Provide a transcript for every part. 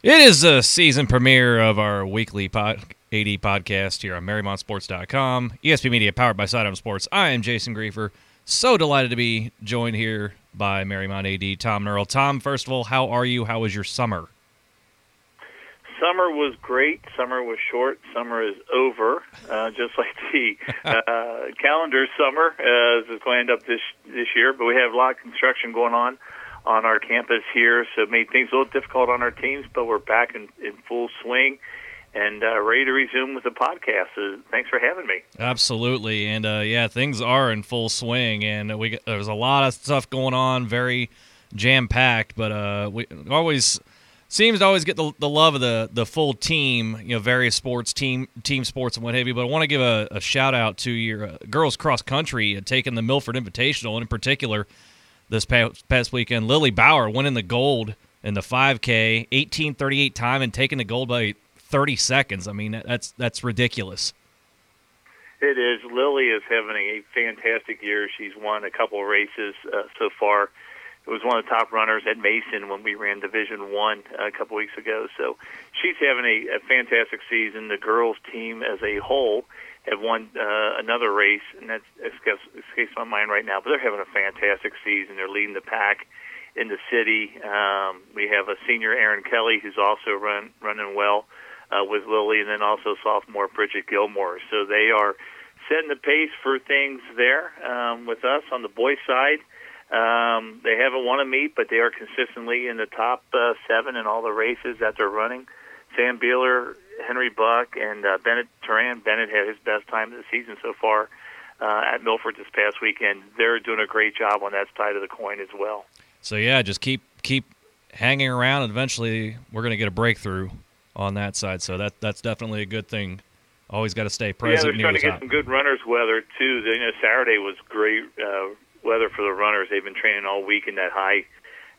It is a season premiere of our weekly pod, AD podcast here on MariemontSports.com. ESP Media powered by Sidearm Sports. I am Jason Griefer. So delighted to be joined here by Mariemont AD Tom Nerl. Tom, first of all, how are you? How was your summer? Summer was great. Summer was short. Summer is over, uh, just like the uh, calendar summer uh, is going to end up this this year. But we have a lot of construction going on on our campus here, so it made things a little difficult on our teams. But we're back in, in full swing and uh, ready to resume with the podcast. So thanks for having me. Absolutely, and uh, yeah, things are in full swing, and we there's a lot of stuff going on, very jam packed. But uh, we always seems to always get the, the love of the the full team, you know, various sports, team team sports and what have you. But I want to give a, a shout out to your uh, girls cross country uh, taking the Milford Invitational, and in particular this past, weekend, Lily Bauer winning the gold in the 5K, 18:38 time, and taking the gold by 30 seconds. I mean, that's that's ridiculous. It is. Lily is having a fantastic year. She's won a couple races uh, so far It was one of the top runners at Mason when we ran Division One a couple weeks ago. So she's having a, a fantastic season. The girls team as a whole have won uh, another race, and that's escapes, escapes my mind right now. But they're having a fantastic season. They're leading the pack in the city. Um, we have a senior Aaron Kelly who's also run running well uh, with Lily, and then also sophomore Bridget Gilmore. So they are setting the pace for things there um, with us on the boys' side. Um, they haven't won a meet, but they are consistently in the top uh, seven in all the races that they're running. Sam Beeler, Henry Buck, and uh, Bennett Turan. Bennett had his best time of the season so far uh, at Milford this past weekend. They're doing a great job on that side of the coin as well. So yeah, just keep keep hanging around, and eventually we're going to get a breakthrough on that side. So that that's definitely a good thing. Always got to stay present. Yeah, they're trying to get some good runners weather too. You know, Saturday was great. Uh, weather for the runners. They've been training all week in that high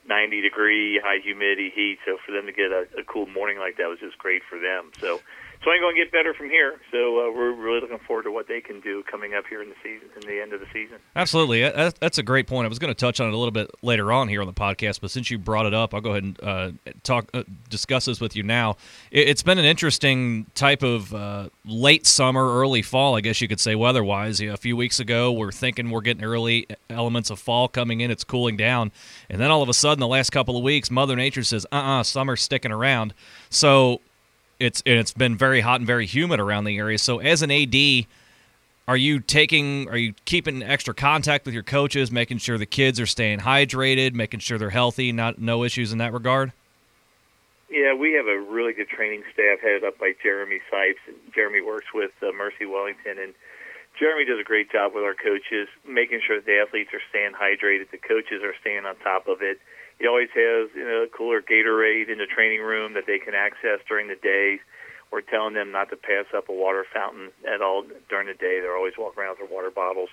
90 degree, high humidity heat. So for them to get a, a cool morning like that was just great for them. So it's only going to get better from here. So uh, we're really looking forward to what they can do coming up here in the season, in the end of the season. Absolutely, that's a great point. I was going to touch on it a little bit later on here on the podcast, but since you brought it up, I'll go ahead and uh, talk, uh, discuss this with you now. It, has been an interesting type of uh, late summer, early fall, I guess you could say, weather-wise. A few weeks ago, we're thinking we're getting early elements of fall coming in. It's cooling down, and then all of a sudden, the last couple of weeks, Mother Nature says, "Uh-uh, summer's sticking around." So it's it's been very hot and very humid around the area. So as an AD, are you taking are you keeping extra contact with your coaches, making sure the kids are staying hydrated, making sure they're healthy, not no issues in that regard? Yeah, we have a really good training staff headed up by Jeremy Sipes. Jeremy works with uh, Mercy Wellington, and Jeremy does a great job with our coaches, making sure the athletes are staying hydrated, the coaches are staying on top of it he always has you know, a cooler Gatorade in the training room that they can access during the day. We're telling them not to pass up a water fountain at all during the day. They're always walking around with their water bottles.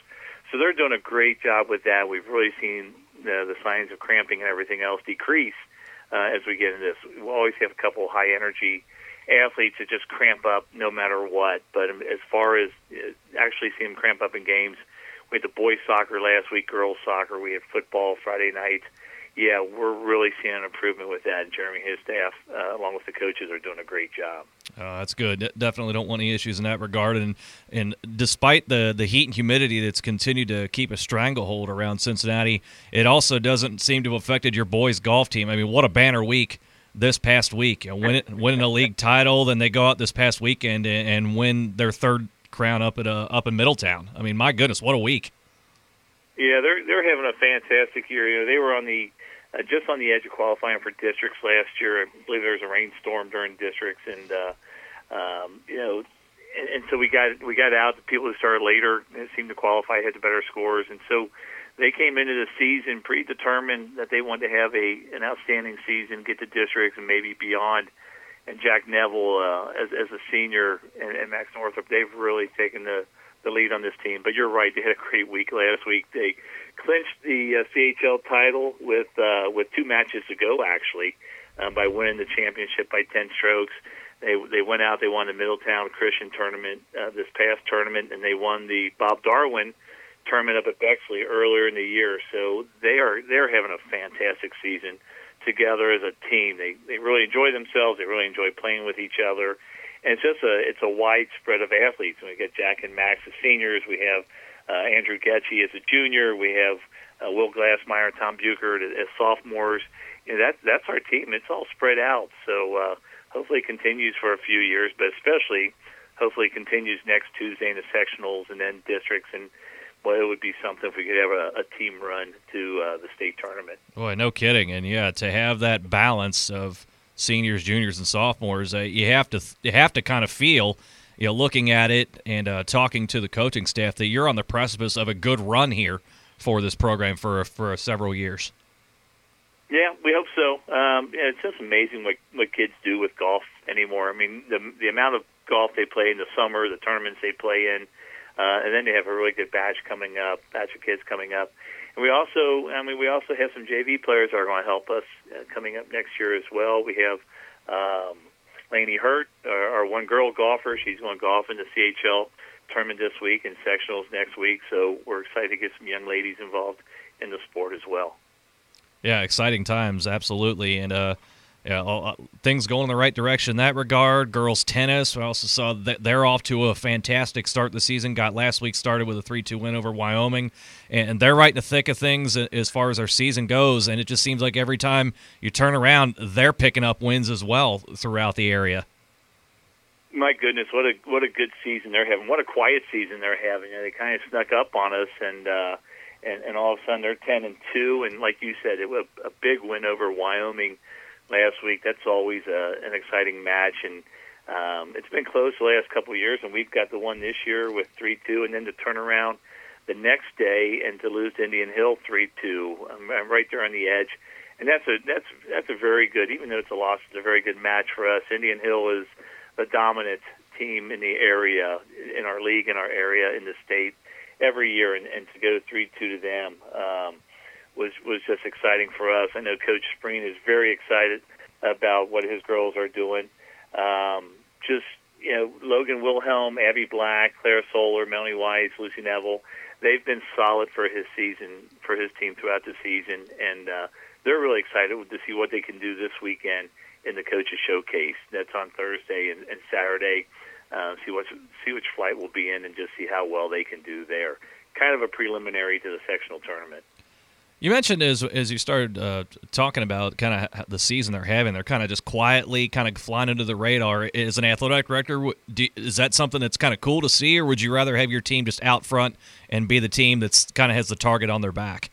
So they're doing a great job with that. We've really seen the, the signs of cramping and everything else decrease uh, as we get into this. We always have a couple high energy athletes that just cramp up no matter what. But as far as uh, actually seeing them cramp up in games, we had the boys soccer last week, girls soccer. We had football Friday night yeah, we're really seeing an improvement with that. Jeremy and his staff, uh, along with the coaches, are doing a great job. Uh, that's good. Definitely don't want any issues in that regard. And and despite the the heat and humidity that's continued to keep a stranglehold around Cincinnati, it also doesn't seem to have affected your boys' golf team. I mean, what a banner week this past week! You know, win, winning a league title, then they go out this past weekend and, and win their third crown up at uh, up in Middletown. I mean, my goodness, what a week! Yeah, they're they're having a fantastic year. You know, they were on the uh, just on the edge of qualifying for districts last year. I believe there was a rainstorm during districts, and uh, um, you know, and, and so we got we got out. The people who started later seemed to qualify had the better scores, and so they came into the season predetermined that they wanted to have a an outstanding season, get to districts, and maybe beyond. And Jack Neville, uh, as as a senior, and, and Max Northrop, they've really taken the the lead on this team. But you're right; they had a great week last week. They clinched the uh, CHL title with uh, with two matches to go, actually, um, by winning the championship by ten strokes. They they went out. They won the Middletown Christian tournament uh, this past tournament, and they won the Bob Darwin tournament up at Bexley earlier in the year. So they are they're having a fantastic season. together as a team. They they really enjoy themselves. They really enjoy playing with each other, and it's just a it's a wide spread of athletes. We get Jack and Max as seniors. We have uh, Andrew Getchy as a junior. We have uh, Will Glassmeyer, and Tom Buchert as, as sophomores. You know, that that's our team. It's all spread out. So uh, hopefully it continues for a few years, but especially hopefully it continues next Tuesday in the sectionals and then districts and well, it would be something if we could have a, a team run to uh, the state tournament. Boy, no kidding. And yeah, to have that balance of seniors, juniors, and sophomores, uh, you have to you have to kind of feel, you know, looking at it and uh, talking to the coaching staff that you're on the precipice of a good run here for this program for for several years. Yeah, we hope so. Um, yeah, it's just amazing what what kids do with golf anymore. I mean, the the amount of golf they play in the summer, the tournaments they play in uh, and then they have a really good batch coming up, batch of kids coming up. And we also, I mean, we also have some JV players that are going to help us uh, coming up next year as well. We have um, Lainey Hurt, our, our one girl golfer. She's going to golf in the CHL tournament this week and sectionals next week. So we're excited to get some young ladies involved in the sport as well. Yeah, exciting times, absolutely. And uh, yeah, uh, things going in the right direction in that regard. Girls tennis, I also saw that they're off to a fantastic start the season. Got last week started with a three-two win over Wyoming, and they're right in the thick of things as far as our season goes. And it just seems like every time you turn around, they're picking up wins as well throughout the area. My goodness, what a what a good season they're having! What a quiet season they're having. they kind of snuck up on us, and uh, and and all of a sudden they're ten and two, and like you said, it was a big win over Wyoming last week. That's always a, an exciting match, and um, it's been close the last couple of years. And we've got the one this year with three two, and then to turn around the next day and to lose to Indian Hill three two. I'm, I'm right there on the edge, and that's a that's that's a very good. Even though it's a loss, it's a very good match for us. Indian Hill is a dominant team in the area, in our league, in our area, in the state every year, and, and to go three two to them. Um, was was just exciting for us. I know Coach Spreen is very excited about what his girls are doing. Um, just you know, Logan Wilhelm, Abby Black, Claire Solar, Melanie Weiss, Lucy Neville, they've been solid for his season for his team throughout the season, and uh, they're really excited to see what they can do this weekend in the coaches showcase. That's on Thursday and, and Saturday. Uh, see what see which flight we'll be in, and just see how well they can do there. Kind of a preliminary to the sectional tournament. You mentioned as as you started uh, talking about kind of the season they're having, they're kind of just quietly kind of flying under the radar. As an athletic director, do, is that something that's kind of cool to see, or would you rather have your team just out front and be the team that's kind of has the target on their back?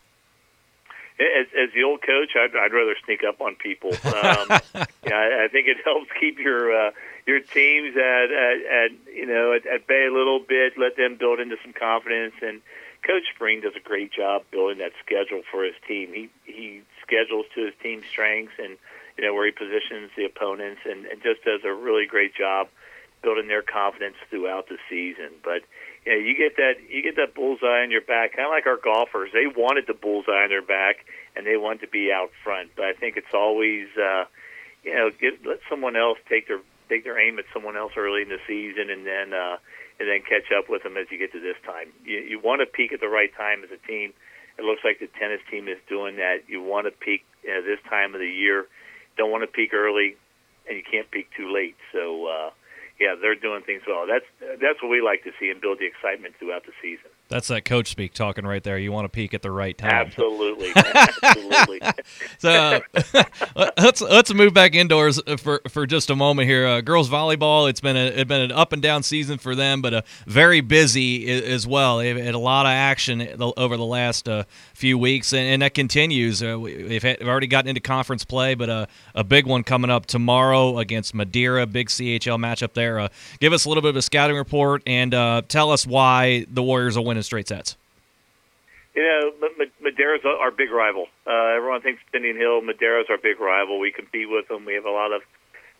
As, as the old coach, I'd, I'd rather sneak up on people. Um, yeah, I, I think it helps keep your uh, your teams at, at, at you know at, at bay a little bit, let them build into some confidence and Coach Spreen does a great job building that schedule for his team. He he schedules to his team's strengths and you know where he positions the opponents, and, and just does a really great job building their confidence throughout the season. But you know, you get that you get that bullseye on your back, kind of like our golfers. They wanted the bullseye on their back, and they want to be out front. But I think it's always uh, you know get, let someone else take their take their aim at someone else early in the season, and then. uh and then catch up with them as you get to this time. You, you want to peak at the right time as a team. It looks like the tennis team is doing that. You want to peak you this time of the year. Don't want to peak early, and you can't peak too late. So, uh, yeah, they're doing things well. That's that's what we like to see and build the excitement throughout the season. That's that coach speak talking right there. You want to peak at the right time. Absolutely, absolutely. so uh, let's let's move back indoors for for just a moment here. Uh, girls volleyball. It's been a it's been an up and down season for them, but a very busy as well. They've had a lot of action over the last uh, few weeks, and, and that continues. Uh, we've, we've, already gotten into conference play, but uh, a big one coming up tomorrow against Madeira. Big CHL matchup there. Uh, give us a little bit of a scouting report and tell us why the Warriors will win in straight sets? You know, Madeira's our big rival. Uh, everyone thinks Indian Hill. Madeira's our big rival. We compete with them. We have a lot of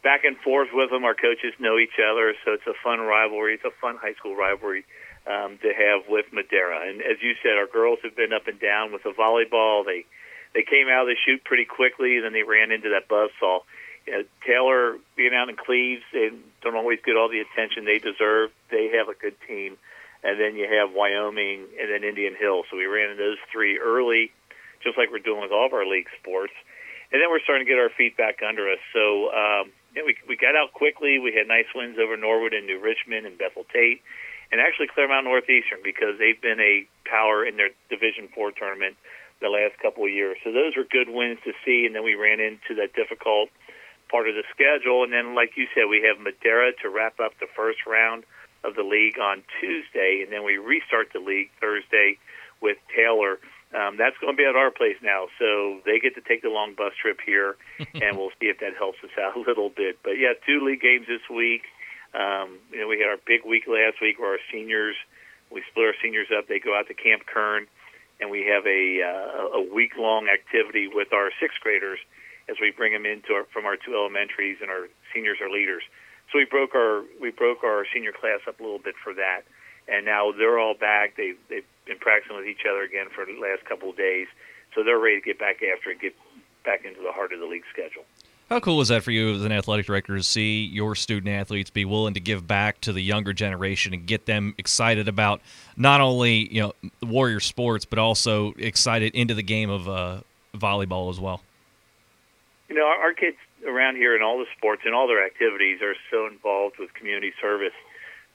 back and forth with them. Our coaches know each other, so it's a fun rivalry. It's a fun high school rivalry um, to have with Madeira. And as you said, our girls have been up and down with the volleyball. They they came out of the chute pretty quickly, and then they ran into that buzzsaw. You know, Taylor being out in Cleves, they don't always get all the attention they deserve. They have a good team and then you have Wyoming, and then Indian Hill. So we ran those three early, just like we're doing with all of our league sports. and then we're starting to get our feet back under us. So um, yeah, we we got out quickly. We had nice wins over Norwood and New Richmond and Bethel Tate, and actually Clermont Northeastern because they've been a power in their Division Four tournament the last couple of years. So those were good wins to see. And then we ran into that difficult part of the schedule. And then, like you said, we have Madeira to wrap up the first round of the league on Tuesday, and then we restart the league Thursday with Taylor. Um, that's going to be at our place now, so they get to take the long bus trip here, and we'll see if that helps us out a little bit. But yeah, two league games this week. Um, you know, we had our big week last week where our seniors, we split our seniors up. They go out to Camp Kern, and we have a uh, a week long activity with our sixth graders as we bring them into our, from our two elementaries, and our seniors are leaders. So we broke our we broke our senior class up a little bit for that, and now they're all back. They they've been practicing with each other again for the last couple of days, so they're ready to get back after and get back into the heart of the league schedule. How cool is that for you as an athletic director to see your student athletes be willing to give back to the younger generation and get them excited about not only you know warrior sports but also excited into the game of uh, volleyball as well? You know, our, our kids around here in all the sports and all their activities are so involved with community service.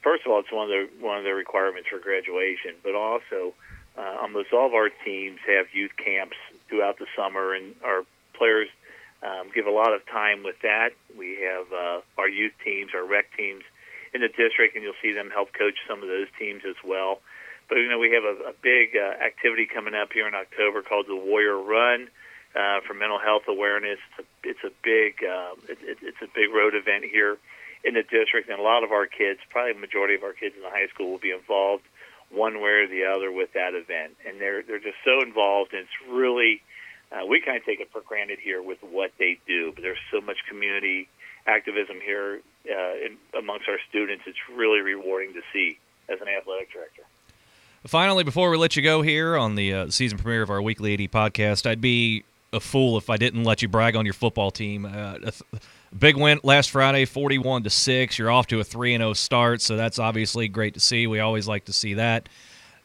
First of all, it's one of the one of the requirements for graduation, but also uh, almost all of our teams have youth camps throughout the summer, and our players um, give a lot of time with that. We have uh, our youth teams, our rec teams in the district, and you'll see them help coach some of those teams as well. But you know, we have a, a big uh, activity coming up here in October called the Warrior Run for mental health awareness. It's a, it's a big um, it, it, it's a big road event here in the district, and a lot of our kids, probably the majority of our kids in the high school, will be involved one way or the other with that event, and they're they're just so involved, and it's really uh, we kind of take it for granted here with what they do, but there's so much community activism here uh, in, amongst our students. It's really rewarding to see as an athletic director. Finally, before we let you go here on the uh, season premiere of our Weekly AD podcast, I'd be a fool if I didn't let you brag on your football team. Uh, big win last Friday, forty-one to six. You're off to a three and zero oh start, so that's obviously great to see. We always like to see that.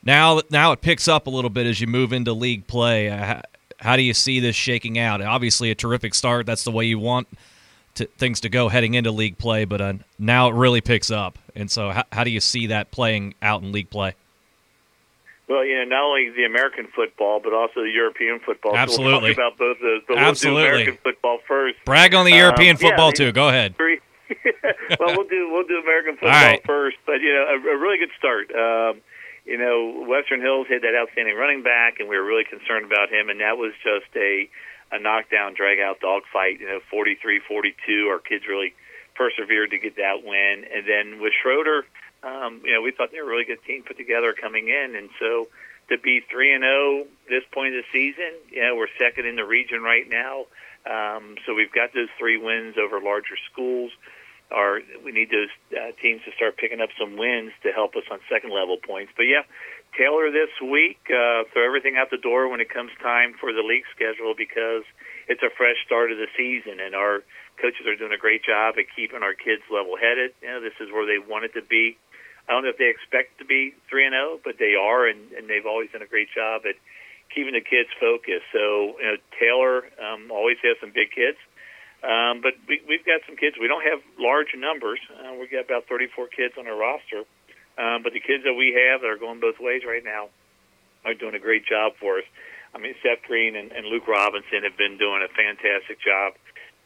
Now, now it picks up a little bit as you move into league play. Uh, how do you see this shaking out? Obviously, a terrific start. That's the way you want to, things to go heading into league play, but uh, now it really picks up. And so, how, how do you see that playing out in league play? Well, you know, not only the American football, but also the European football. Absolutely. So we'll talk about both those, but Absolutely. we'll do American football first. Brag on the European um, football yeah, too. Go ahead. well, we'll do we'll do American football right. first, but you know, a, a really good start. Um, you know, Western Hills had that outstanding running back, and we were really concerned about him, and that was just a a knockdown, drag out dogfight. You know, 43-42. Our kids really persevered to get that win, and then with Shroder, um, you know, we thought they were a really good team put together coming in, and so to be three and zero oh this point of the season, you know, we're second in the region right now. Um, so we've got those three wins over larger schools are we need those uh, teams to start picking up some wins to help us on second level points. But yeah, Taylor this week, uh, throw everything out the door when it comes time for the league schedule because it's a fresh start of the season, and our coaches are doing a great job at keeping our kids level headed. You know, this is where they want it to be. I don't know if they expect to be three and zero, oh, but they are, and, and they've always done a great job at keeping the kids focused. So you know, Taylor um, always has some big kids. Um, but we, we've got some kids. We don't have large numbers. Uh, we've got about 34 kids on our roster. Um, but the kids that we have that are going both ways right now are doing a great job for us. I mean, Seth Green and, and Luke Robinson have been doing a fantastic job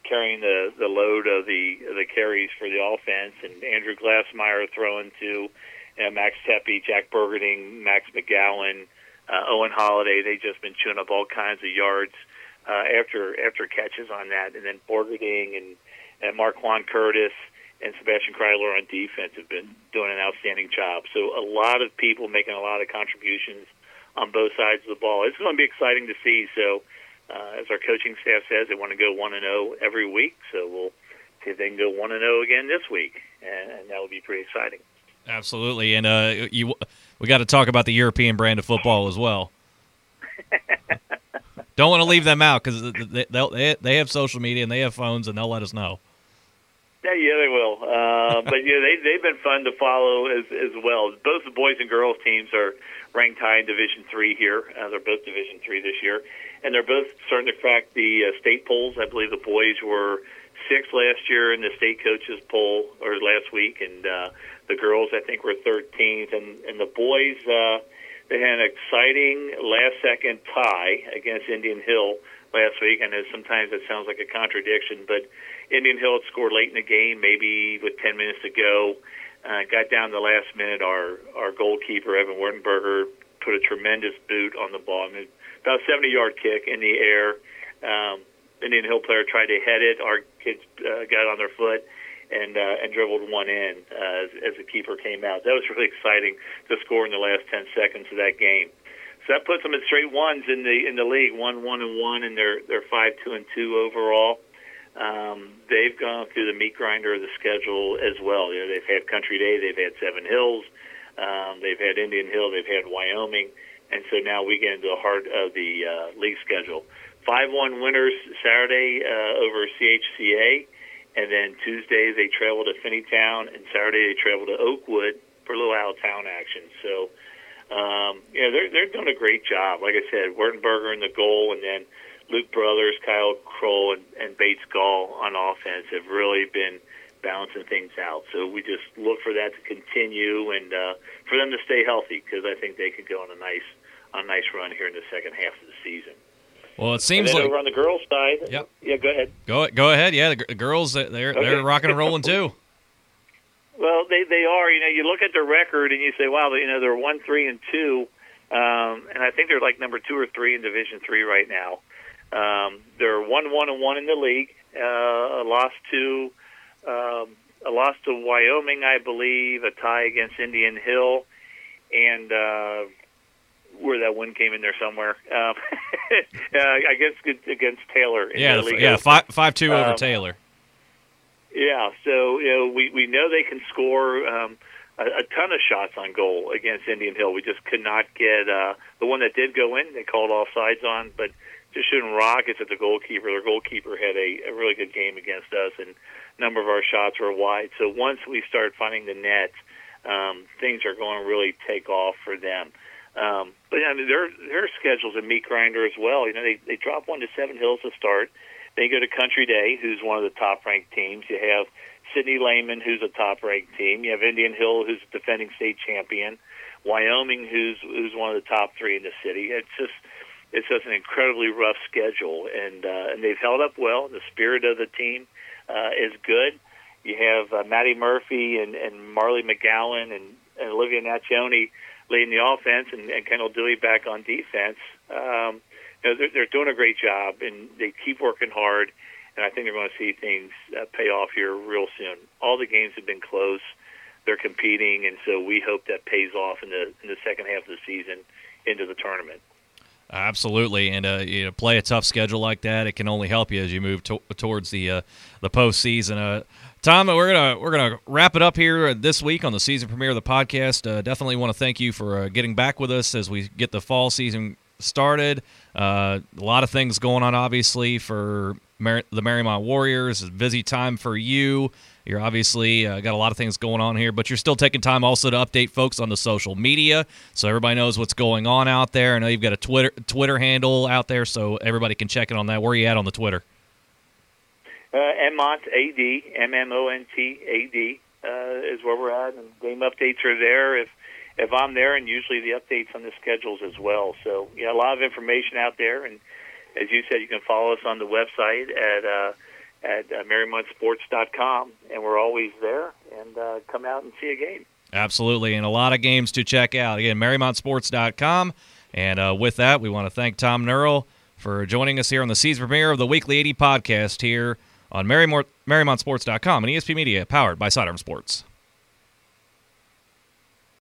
carrying the the load of the the carries for the offense, and Andrew Glassmeyer throwing to uh, Max Tepe, Jack Borgerding, Max McGowan, uh, Owen Holiday. They've just been chewing up all kinds of yards uh, after after catches on that, and then Borgerding and and Marquand Curtis and Sebastian Kryler on defense have been doing an outstanding job. So a lot of people making a lot of contributions on both sides of the ball. It's going to be exciting to see. So uh, as our coaching staff says, they want to go one and zero every week. So we'll see if they can go one and zero again this week, and, and that will be pretty exciting. Absolutely, and uh, you we got to talk about the European brand of football as well. Don't want to leave them out because they, they they have social media and they have phones and they'll let us know. Yeah, yeah, they will. Uh, but yeah, they they've been fun to follow as as well. Both the boys and girls teams are ranked high in Division Three here. Uh, they're both Division Three this year, and they're both starting to crack the uh, state polls. I believe the boys were sixth last year in the state coaches poll or last week, and uh, the girls I think were 13th, and and the boys uh, they had an exciting last second tie against Indian Hill last week. I know sometimes it sounds like a contradiction, but Indian Hill had scored late in the game, maybe with 10 minutes to go. Uh, got down the last minute. Our our goalkeeper Evan Wertenberger put a tremendous boot on the ball. I mean, about a 70 yard kick in the air. Um, Indian Hill player tried to head it. Our kids uh, got on their foot and uh, and dribbled one in uh, as, as the keeper came out. That was really exciting to score in the last 10 seconds of that game. So that puts them at straight ones in the in the league, one one and one, and they're they're five two and two overall. Um, they've gone through the meat grinder of the schedule as well. You know, they've had Country Day, they've had Seven Hills, um, they've had Indian Hill, they've had Wyoming, and so now we get into the heart of the uh, league schedule. Five one winners Saturday uh, over CHCA, and then Tuesday they travel to Finneytown, and Saturday they travel to Oakwood for a little out of town action. So um, yeah, they're they're doing a great job. Like I said, Wertenberger in the goal, and then Luke Brothers, Kyle Kroll, and, and Bates Gall on offense have really been balancing things out. So we just look for that to continue and uh, for them to stay healthy because I think they could go on a nice a nice run here in the second half of the season. Well, it seems like over on the girls' side. Yep. Yeah, go ahead. Go go ahead. Yeah, the g- girls they're Okay. they're rocking and rolling too. Well, they they are. You know, you look at their record and you say, wow, you know, they're one, three, and two, um, and I think they're like number two or three in Division Three right now. Um, they're one, one, and one in the league. Uh, a loss to um, a loss to Wyoming, I believe, a tie against Indian Hill, and uh, where that win came in there somewhere. Um, uh, I guess against Taylor. In Yeah, yeah, five five two over Um, Taylor. Yeah, so you know we we know they can score um, a, a ton of shots on goal against Indian Hill. We just could not get uh, the one that did go in. They called offsides on, but just shooting rockets at the goalkeeper. Their goalkeeper had a, a really good game against us, and a number of our shots were wide. So once we start finding the net, um, things are going to really take off for them. Um, but I mean, their their schedule's a meat grinder as well. You know, they they drop one to Seven Hills to start. Then you go to Country Day, who's one of the top ranked teams. You have Sidney Lehman, who's a top ranked team. You have Indian Hill, who's a defending state champion. Wyoming, who's who's one of the top three in the city. It's just it's just an incredibly rough schedule, and uh, and they've held up well. The spirit of the team uh, is good. You have uh, Maddie Murphy and, and Marley McGowan and, and Olivia Nachioni leading the offense, and, and Kendall Dewey back on defense. Um, you know, they're, they're doing a great job, and they keep working hard. And I think they're going to see things uh, pay off here real soon. All the games have been close; they're competing, and so we hope that pays off in the in the second half of the season into the tournament. Absolutely, and uh, you know, play a tough schedule like that, it can only help you as you move to- towards the uh, the postseason. Uh, Tom, we're gonna we're gonna wrap it up here this week on the season premiere of the podcast. Uh, definitely want to thank you for uh, getting back with us as we get the fall season started. Uh, a lot of things going on, obviously, for the Mariemont Warriors. Busy time for you. You're obviously uh, got a lot of things going on here, but you're still taking time also to update folks on the social media, so everybody knows what's going on out there. I know you've got a Twitter Twitter handle out there, so everybody can check it on that. Where are you at on the Twitter? Uh,Emmont AD, M M O N T A D uh, is where we're at, and game updates are there. If if I'm there, and usually the updates on the schedules as well. So yeah, a lot of information out there, and as you said, you can follow us on the website at uh, at uh, MariemontSports.com, and we're always there. And uh, come out and see a game. Absolutely, and a lot of games to check out. Again, MariemontSports.com. And uh, with that, we want to thank Tom Nurl for joining us here on the season premiere of the Weekly AD podcast here on Mariemont, MariemontSports.com and ESP Media, powered by Sidearm Sports.